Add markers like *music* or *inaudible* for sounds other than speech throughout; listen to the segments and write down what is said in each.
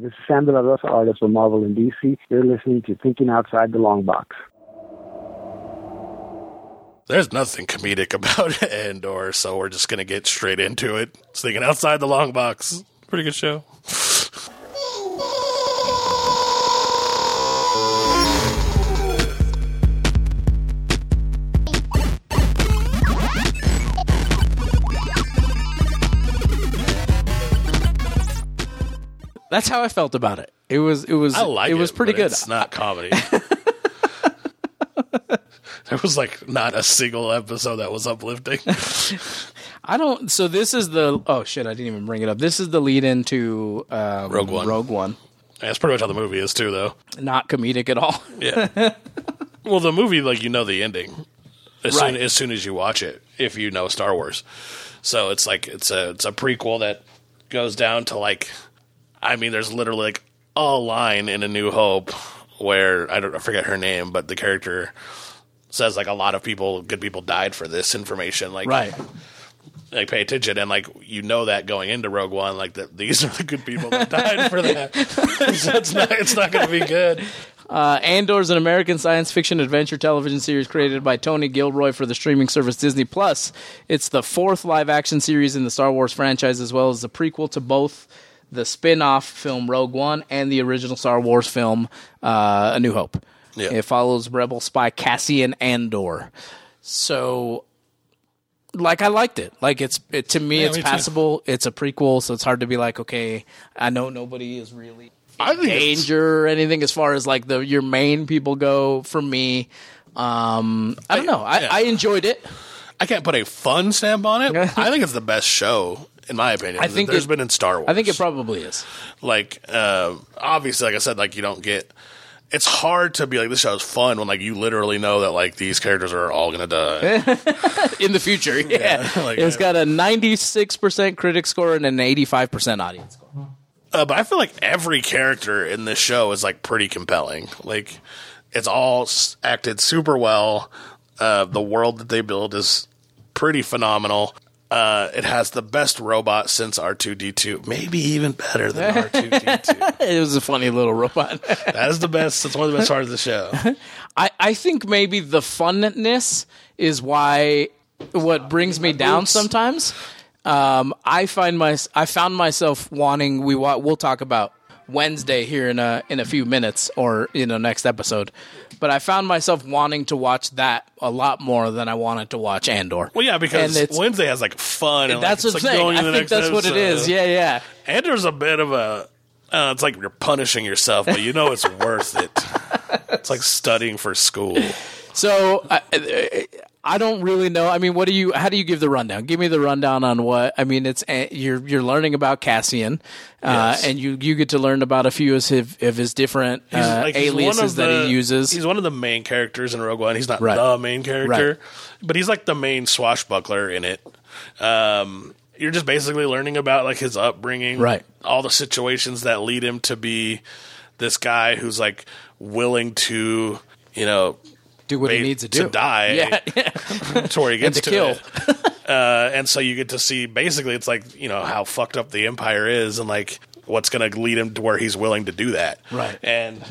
This is Sam De La Rosa, artist for Marvel and DC. You're listening to Thinking Outside the Long Box. There's nothing comedic about *laughs* Andor, so we're just gonna get straight into it. It's thinking outside the long box. Pretty good show. That's how I felt about it. It was it was I like it was pretty good. It's not comedy. *laughs* there was like not a single episode that was uplifting. *laughs* I don't. So this is the. Oh shit! I didn't even bring it up. This is the lead into um, Rogue One. Rogue One. That's pretty much how the movie is too, though. Not comedic at all. Yeah. *laughs* well, the movie, like you know the ending as Right. soon as soon as you watch it, if you know Star Wars. So it's like it's a it's a prequel that goes down to like, I mean, there's literally like a line in A New Hope where I don't I forget her name, but the character says like a lot of people, good people, died for this information. Like, right. like pay attention and like you know that going into Rogue One, like that these *laughs* are the good people that died for that. *laughs* so it's not it's not going to be good. Uh, Andor is an American science fiction adventure television series created by Tony Gilroy for the streaming service Disney Plus. It's the fourth live action series in the Star Wars franchise, as well as the prequel to both the spin off film Rogue One and the original Star Wars film uh, A New Hope. Yeah. It follows rebel spy Cassian Andor. So, like, I liked it. Like, it's it, to me, Yeah, it's me too. passable. It's a prequel, so it's hard to be like, okay, I know nobody is really I think it's- danger or anything as far as like the your main people go for me um i don't know i, yeah. I enjoyed it I can't put a fun stamp on it. *laughs* I think it's the best show, in my opinion. I think there's it- been in Star Wars. i think it probably is like uh, obviously, like I said, like you don't get. It's hard to be like this show's fun when like you literally know that like these characters are all gonna die. *laughs* in the future *laughs* yeah, like, it's got a 96% critic score and an 85% audience score Uh, but I feel like every character in this show is like pretty compelling. Like it's all acted super well. Uh, the world that they build is pretty phenomenal. Uh, it has the best robot since R two D two, maybe even better than *laughs* R two D two. it was a funny little robot *laughs* That is the best. That's one of the best parts of the show. *laughs* I, I think maybe the funness is why what brings me down sometimes. Um, I find my I found myself wanting we wa- we'll talk about Wednesday here in a in a few minutes or in the next episode, but I found myself wanting to watch that a lot more than I wanted to watch Andor. Well, yeah, because And Wednesday has like fun. And, that's like, what I'm like, going saying. I think that's what it is. Yeah, yeah. And there's a bit of a. Uh, it's like you're punishing yourself, but you know it's worth it. *laughs* It's like studying for school. So I, I don't really know. I mean, what do you? How do you give the rundown? Give me the rundown on what. I mean, it's uh, you're you're learning about Cassian, uh, Yes. and you you get to learn about a few of his, of his different uh, like, aliases that the- he uses. He's one of the main characters in Rogue One. He's not Right. the main character, Right. but he's like the main swashbuckler in it. Um, you're just basically learning about like his upbringing, Right. All the situations that lead him to be this guy who's like willing to, you know, do what he needs to do To die *laughs* Yeah, *laughs* to where he gets to to, kill. it. *laughs* Uh, and so you get to see basically it's like you know how fucked up the empire is and like what's going to lead him to where he's willing to do that. Right. And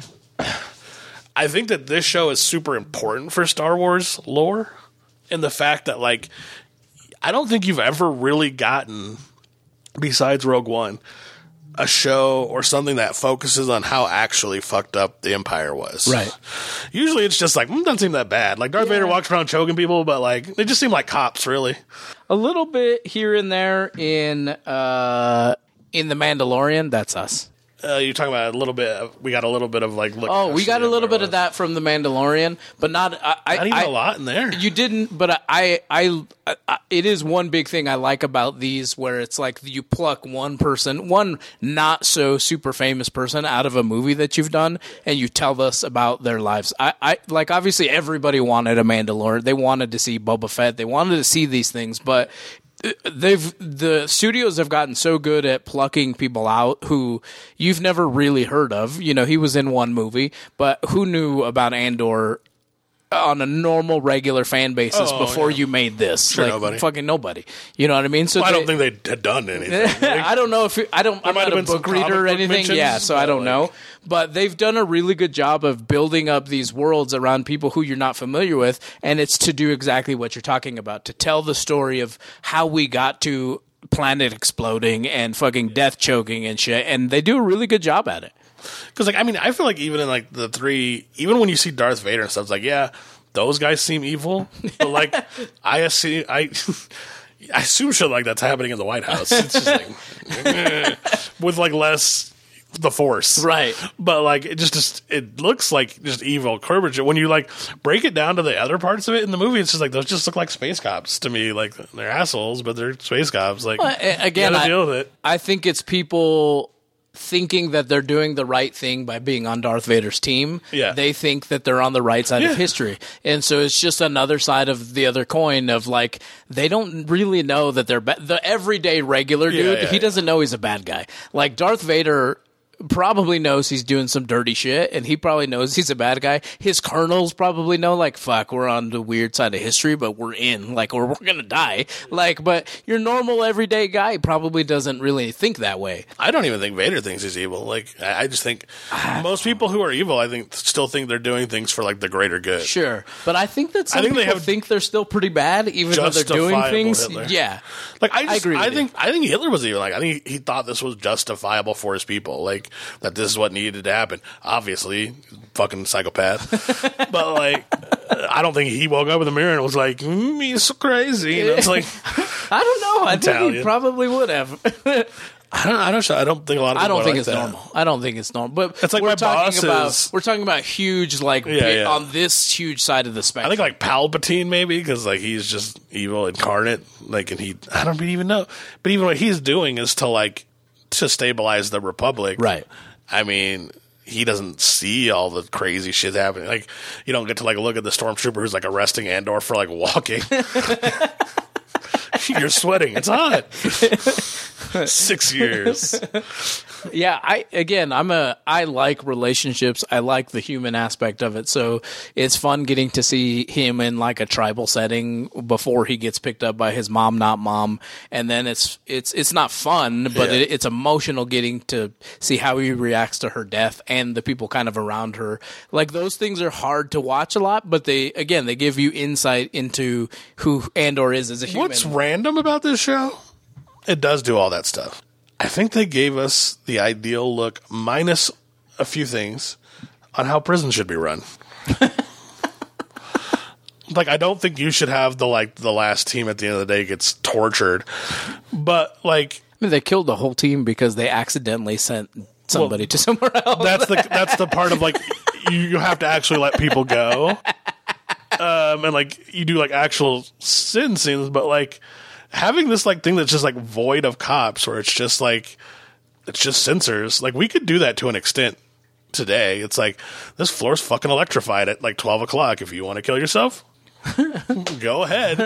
*clears throat* I think that this show is super important for Star Wars lore in the fact that like I don't think you've ever really gotten besides Rogue One a show or something that focuses on how actually fucked up the empire was. Right. Usually it's just like, mm, doesn't seem that bad. Like Darth Vader walks around choking people, but like they just seem like cops, really. a little bit here and there in uh in the Mandalorian. That's us. Uh, you're talking about a little bit. Of, we got a little bit of like. Look Oh, we got a little bit of that from the Mandalorian, but not. I, I. Not even I, a lot in there. You didn't, but I, I, I, it is one big thing I like about these, where it's like you pluck one person, one not so super famous person out of a movie that you've done, and you tell us about their lives. I, I like obviously everybody wanted a Mandalorian, they wanted to see Boba Fett, they wanted to see these things, but they've the studios have gotten so good at plucking people out who you've never really heard of. You know, he was in one movie, but who knew about Andor on a normal, regular fan basis Oh, before yeah. you made this? Sure, like nobody. fucking nobody. You know what I mean? So I they- don't think they had done anything. Like, *laughs* I don't know if I don't. I'm might not have a book reader or anything. yeah, so I don't know. But they've done a really good job of building up these worlds around people who you're not familiar with, and it's to do exactly what you're talking about to tell the story of how we got to planet exploding and fucking death choking and shit. And they do a really good job at it. Because like I mean, I feel like even in like the three, even when you see Darth Vader and stuff, it's like yeah, those guys seem evil, but like *laughs* I assume I. I assume shit like that's happening in the White House. It's just like eh, *laughs* with like less the Force, Right. But like it just, just it looks like just evil garbage. When you like break it down to the other parts of it in the movie, it's just like those just look like space cops to me. Like they're assholes, but they're space cops. Like Well, again, I- deal with it. I think it's people thinking that they're doing the right thing by being on Darth Vader's team. Yeah. They think that they're on the right side Yeah. of history. And so it's just another side of the other coin of like they don't really know that they're ba- the everyday regular dude, yeah, he yeah. doesn't know he's a bad guy. Like Darth Vader probably knows he's doing some dirty shit and he probably knows he's a bad guy. His colonels probably know like fuck, we're on the weird side of history, but we're in like or we're going to die. Like but your normal everyday guy probably doesn't really think that way. I don't even think Vader thinks he's evil. Like I I just think most people who are evil, I think, still think they're doing things for like the greater good. Sure, but I think that some I think they have think they're still pretty bad, even though they're doing things. Hitler. Yeah, Like I, just, I, agree with you. think I think Hitler was evil. Like I think he thought this was justifiable for his people. Like that this is what needed to happen. Obviously, fucking psychopath. *laughs* but like, I don't think he woke up in the mirror and was like, mm, "He's so crazy." You know, it's like *laughs* I don't know. I think he probably would have. I don't. I don't. I don't think a lot of. I don't think like it's that. normal. I don't think it's normal. But It's like we're my talking boss about is- we're talking about huge, like Yeah, yeah. on this huge side of the spectrum. I think like Palpatine maybe because like he's just evil incarnate. Like and he, I don't even know. But even what he's doing is to like to stabilize the Republic. Right. I mean, he doesn't see all the crazy shit happening. Like you don't get to like look at the stormtrooper who's like arresting Andor for like walking. *laughs* You're sweating. It's hot. *laughs* *laughs* Six years. *laughs* yeah i again i'm a i like relationships i like the human aspect of it so it's fun getting to see him in like a tribal setting before he gets picked up by his mom not mom and then it's it's it's not fun but Yeah. it, it's emotional getting to see how he reacts to her death and the people kind of around her like those things are hard to watch a lot but they again they give you insight into who andor is as a human What's random about this show? It does do all that stuff. I think they gave us the ideal look, minus a few things, on how prison should be run. *laughs* like, I don't think you should have the like the last team at the end of the day gets tortured, but like I mean, they killed the whole team because they accidentally sent somebody to somewhere *laughs* else. that's the that's the part of like you, you have to actually let people go um and like you do like actual sin scenes but like having this like thing that's just like void of cops where it's just like it's just sensors like we could do that to an extent today. It's like this floor's fucking electrified at like 12 o'clock. If you want to kill yourself *laughs* go ahead.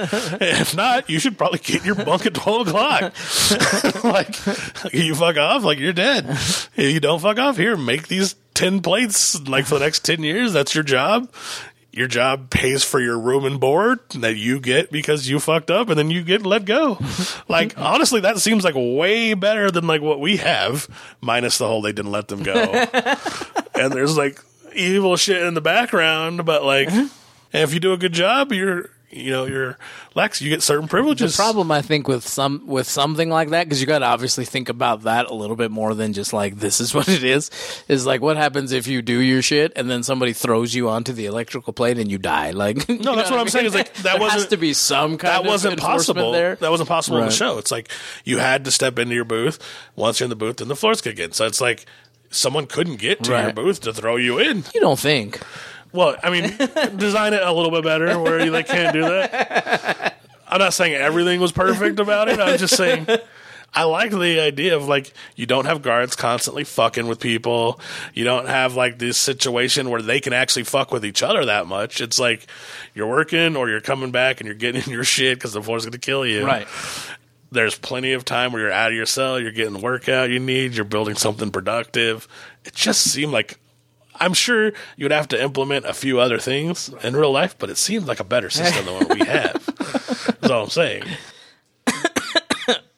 If not you should probably get your bunk at 12 o'clock. *laughs* Like you fuck off like you're dead. You don't fuck off. Here make these 10 plates like for the next 10 years. That's your job your job pays for your room and board that you get because you fucked up and then you get let go. *laughs* Like honestly that seems like way better than like what we have minus the whole they didn't let them go. *laughs* And there's like evil shit in the background but like and if you do a good job you're you know you're Lex you get certain privileges the problem I think with some with something like that because you got to obviously think about that a little bit more than just like this is *laughs* what it is. Is like what happens if you do your shit and then somebody throws you onto the electrical plate and you die. Like *laughs* no, that's what I'm saying is, like, that there has wasn't- to be some kind that wasn't possible. there. That wasn't possible in Right. the show. It's like you had to step into your booth. Once you're in the booth, then the floors kick in. So it's like someone couldn't get to your booth to throw you in. you don't think? Well, I mean, *laughs* design it a little bit better where you like can't do that. I'm not saying everything was perfect about it. I'm just saying I like the idea of like you don't have guards constantly fucking with people. You don't have like this situation where they can actually fuck with each other that much. It's like you're working or you're coming back and you're getting in your shit because the floor's going to kill you. Right. There's plenty of time where you're out of your cell, you're getting the workout you need, you're building something productive. It just seemed like I'm sure you'd have to implement a few other things in real life, but it seems like a better system than what we *laughs* have. That's all I'm saying.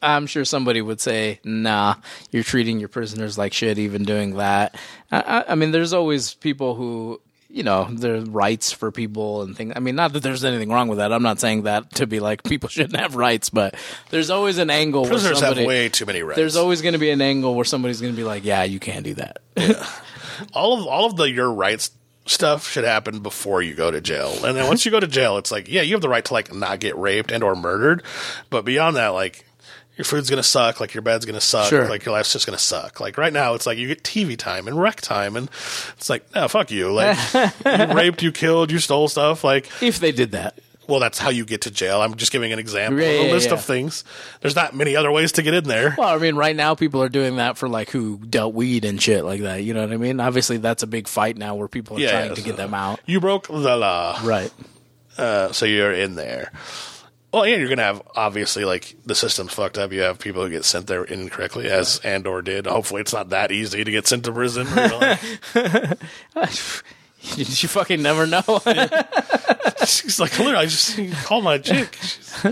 I'm sure somebody would say, "Nah, you're treating your prisoners like shit, even doing that." I, I, I mean, there's always people who, you know, there's rights for people and things. I mean, not that there's anything wrong with that. I'm not saying that to be like *laughs* people shouldn't have rights, but there's always an angle where Prisoners have way too many rights. there's always going to be an angle where somebody's going to be like, "Yeah, you can't do that." *laughs* all of all of the your rights stuff should happen before you go to jail. And then once you go to jail, it's like, yeah, you have the right to like not get raped and or murdered, but beyond that, like your food's gonna suck, like your bed's gonna suck, Sure. like your life's just gonna suck. Like right now, it's like you get TV time and rec time, and it's like, no, fuck you. Like *laughs* you raped, you killed, you stole stuff. Like, if they did that, well, that's how you get to jail. I'm just giving an example, Yeah, a list yeah. of things. There's not many other ways to get in there. well, I mean, right now people are doing that for like who dealt weed and shit like that. You know what I mean? Obviously, that's a big fight now where people are trying to so- get them out. You broke the law. Right. Uh, so you're in there. Well, yeah, you're gonna have obviously like the system's fucked up. You have people who get sent there incorrectly, as Andor did. Hopefully, it's not that easy to get sent to prison. *laughs* You know, like- you fucking never know. *laughs* She's like, literally, I just called my chick. She's,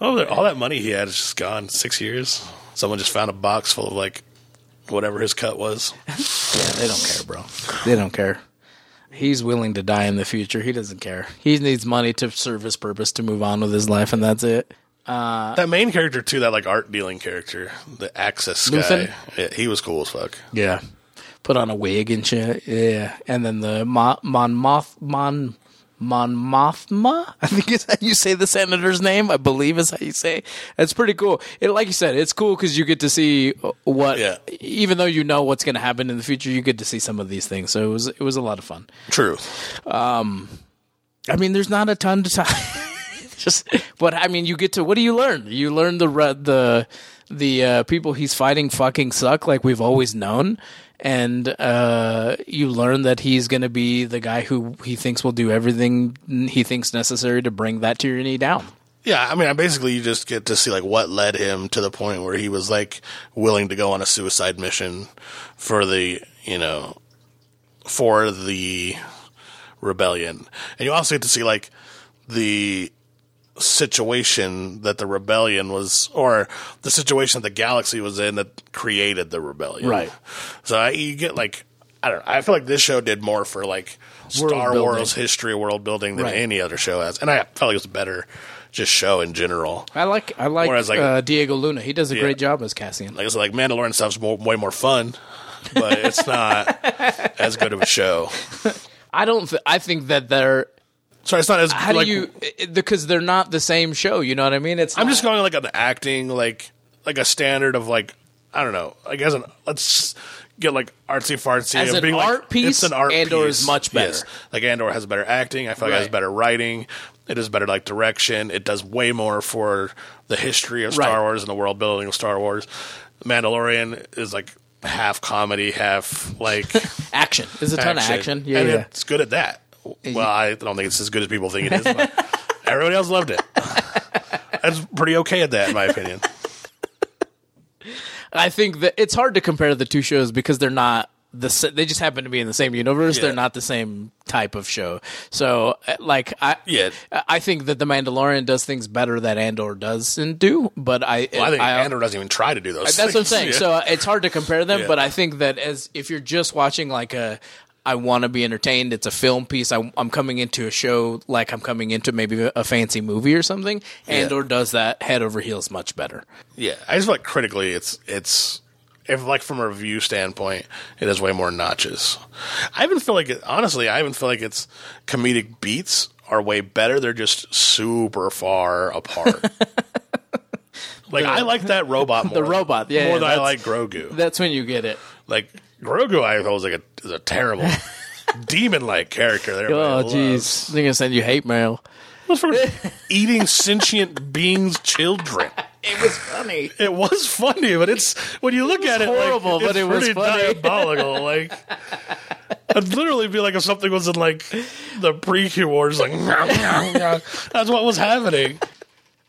oh, all that money he had is just gone. Six years. Someone just found a box full of like whatever his cut was. Yeah, they don't care, bro. They don't care. He's willing to die in the future. He doesn't care. He needs money to serve his purpose to move on with his life, and that's it. Uh, that main character too, that like art dealing character, the Axis Luthen? guy. Yeah, he was cool as fuck. Yeah. Put on a wig and shit. Yeah. And then the Mon Mon Moth Mon Mon Mothma, I think is how you say the senator's name. I believe is how you say. It's pretty cool. It, like you said, it's cool because you get to see what, Yeah. even though you know what's going to happen in the future, you get to see some of these things. So it was it was a lot of fun. True. Um, I mean, there's not a ton to talk. *laughs* Just, but I mean, you get to what do you learn? You learn the the the uh, people he's fighting fucking suck, like we've always known, and uh, you learn that he's going to be the guy who he thinks will do everything he thinks necessary to bring that tyranny down. Yeah, I mean, I basically you just get to see like what led him to the point where he was like willing to go on a suicide mission for the, you know, for the rebellion. And you also get to see like the situation that the rebellion was or the situation that the galaxy was in that created the rebellion. Right. So I, you get like I don't know. I feel like this show did more for like World Star building. Wars history, world building than Right. any other show has, and I felt like it was a better just show in general. I like I like, Whereas, like- uh, Diego Luna. He does a Yeah. great job as Cassian. Like I said, like Mandalorian stuff's more, way more fun, but it's not *laughs* as good of a show. I don't. Th- I think that they're. Sorry, it's not as How like, do you? Because they're not the same show. You know what I mean? It's. I'm not- just going like an acting, like like a standard of like I don't know, like as an let's get like artsy fartsy As of an being like, art piece, It's an art piece. Andor piece. is much better. Yes. Like Andor has better acting. I feel like it has better writing. It has better like direction. It does way more for the history of Star Right. Wars and the world building of Star Wars. Mandalorian is like half comedy, half like *laughs* action. There's a ton of action. Yeah, and yeah. it's good at that. Well, I don't think it's as good as people think it is, but *laughs* everybody else loved it. *laughs* That's pretty okay at that, in my opinion. I think that it's hard to compare the two shows because they're not the they just happen to be in the same universe. Yeah. They're not the same type of show. So, uh, like, I Yeah. I think that the Mandalorian does things better that Andor doesn't do. But I, Well, I think Andor doesn't even try to do those. That's what I'm saying. *laughs* Yeah. So it's hard to compare them, Yeah. but I think that as if you're just watching like a I want to be entertained. It's a film piece. I, I'm coming into a show like I'm coming into maybe a, fancy movie or something. Andor does that head over heels much better. yeah, I just feel like critically, it's it's if like from a review standpoint, it has way more notches. I even feel like it, honestly, I even feel like its comedic beats are way better. They're just super far apart. *laughs* like I like that robot *laughs* more. The robot, yeah, more yeah, than I like Grogu. That's when you get it. Like Grogu, I thought was like a, a terrible *laughs* demon-like character. There, Oh, jeez. They're going to send you hate mail. *laughs* eating sentient beings' children. *laughs* It was funny. It was funny, but it's when you look at it, horrible, like, but it's it was pretty funny. diabolical. Like, it'd literally be like if something was in like the pre-Q wars, like that's what was happening.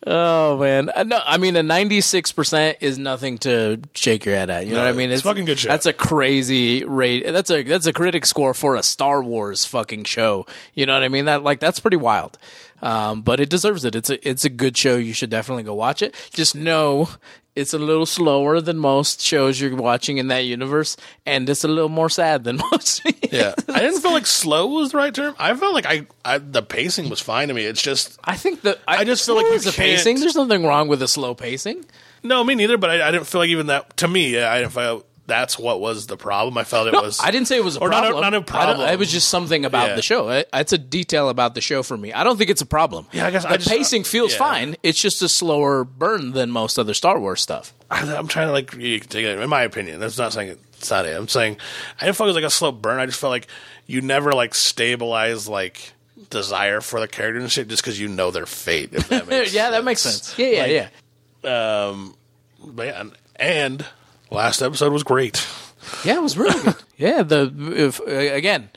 Oh man, Uh, no, I mean a ninety-six percent is nothing to shake your head at. You know No, what I mean? it's fucking good show. That's a crazy rate. That's a that's a critic score for a Star Wars fucking show. You know what I mean? That like that's pretty wild. Um, but it deserves it. It's a it's a good show. You should definitely go watch it. Just know it's a little slower than most shows you're watching in that universe, and it's a little more sad than *laughs* most. Yeah, I didn't feel like slow was the right term. I felt like I, I the pacing was fine to me. It's just I think that I just feel like the pacing. There's nothing wrong with a slow pacing. no, me neither. But I, I didn't feel like even that. To me, I didn't feel that's what was the problem. I felt it No, was. I didn't say it was a or not a- problem. not a problem. It was just something about Yeah. the show. It- it's a detail about the show for me. I don't think it's a problem. Yeah, I guess the I just- pacing feels yeah. fine. It's just a slower burn than most other Star Wars stuff. I, am trying to like you can take it. In my opinion, that's not saying it's not it. I'm saying I didn't feel it was like a slow burn. I just felt like you never like stabilize like desire for the character and shit just because you know their fate. That *laughs* yeah, that makes sense. Yeah, yeah, Like- yeah. Um, but yeah, and, and last episode was great. Yeah, it was really good. *laughs* Yeah, the if, uh, again,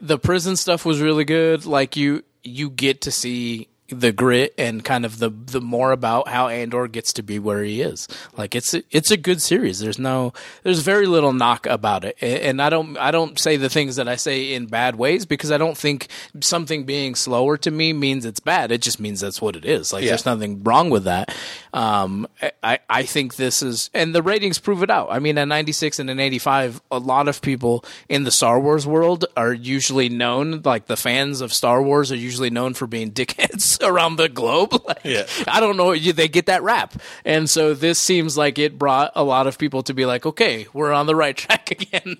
the prison stuff was really good. Like you, you get to see the grit and kind of the the more about how Andor gets to be where he is. Like it's a, it's a good series. There's no there's very little knock about it, and I don't I don't say the things that I say in bad ways because I don't think something being slower to me means it's bad. It just means that's what it is. Like Yeah. there's nothing wrong with that. Um, I I think this is and the ratings prove it out. I mean, at 96 and an 85, a lot of people in the Star Wars world are usually known, like the fans of Star Wars are usually known for being *laughs* dickheads *laughs* around the globe. *laughs* Like, Yeah. I don't know, they get that rap, and so this seems like it brought a lot of people to be like, okay, we're on the right *laughs* track again.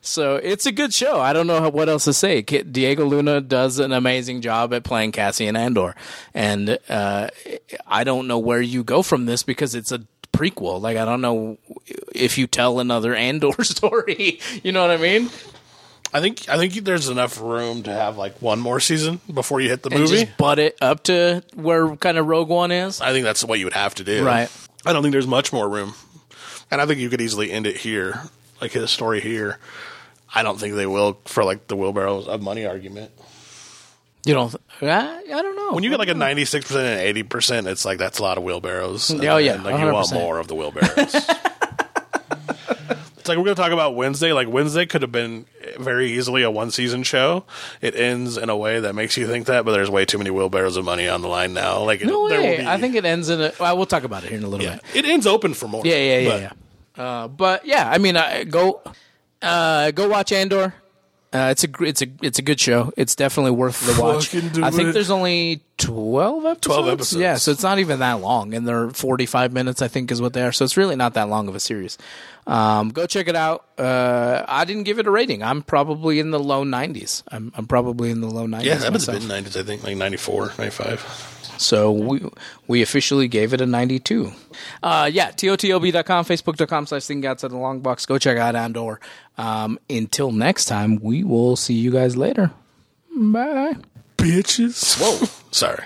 So it's a good show. I don't know how, what else to say. Diego Luna does an amazing job at playing Cassian Andor, and uh, I don't know where you go from this because it's a prequel. Like I don't know if you tell another Andor story. You know what I mean? I think I think there's enough room to have like one more season before you hit the And movie. just butt it up to where kind of Rogue One is. I think that's what you would have to do. Right. I don't think there's much more room, and I think you could easily end it here, like his story here. I don't think they will for like the wheelbarrows of money argument. You don't? I, I don't know. When you get like a 96 percent and 80 percent, it's like that's a lot of wheelbarrows. Oh, and Oh, yeah, then, like you want more of the wheelbarrows. *laughs* it's like we're gonna talk about Wednesday. Like Wednesday could have been very easily a one season show. It ends in a way that makes you think that, but there's way too many wheelbarrows of money on the line now. Like no there will way. be- I think it ends in a. Well, we'll talk about it here in a little yeah, bit. it ends open for more. Yeah, yeah, yeah, but- yeah. Uh, but yeah, I mean, uh, go, uh, go watch Andor. Uh, it's a it's a it's a good show. It's definitely worth the watch. I think it. there's only twelve episodes. episodes. Yeah, so it's not even that long, and they're forty five minutes. I think is what they are. So it's really not that long of a series. Um, go check it out. Uh, I didn't give it a rating. I'm probably in the low nineties. I'm I'm probably in the low nineties. Yeah, that was the mid 90s, I think, like 94, 95. So we we officially gave it a 92. Uh, yeah, totob.com, facebook.com slash thinking outside the long box. Go check out Andor. Um, until next time, we will see you guys later. Bye. Bitches. Whoa. Sorry.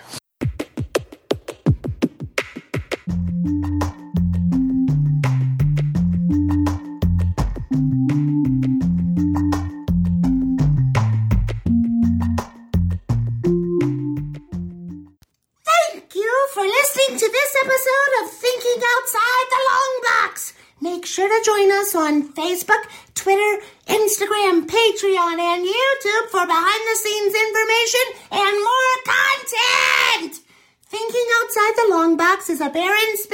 Is a production.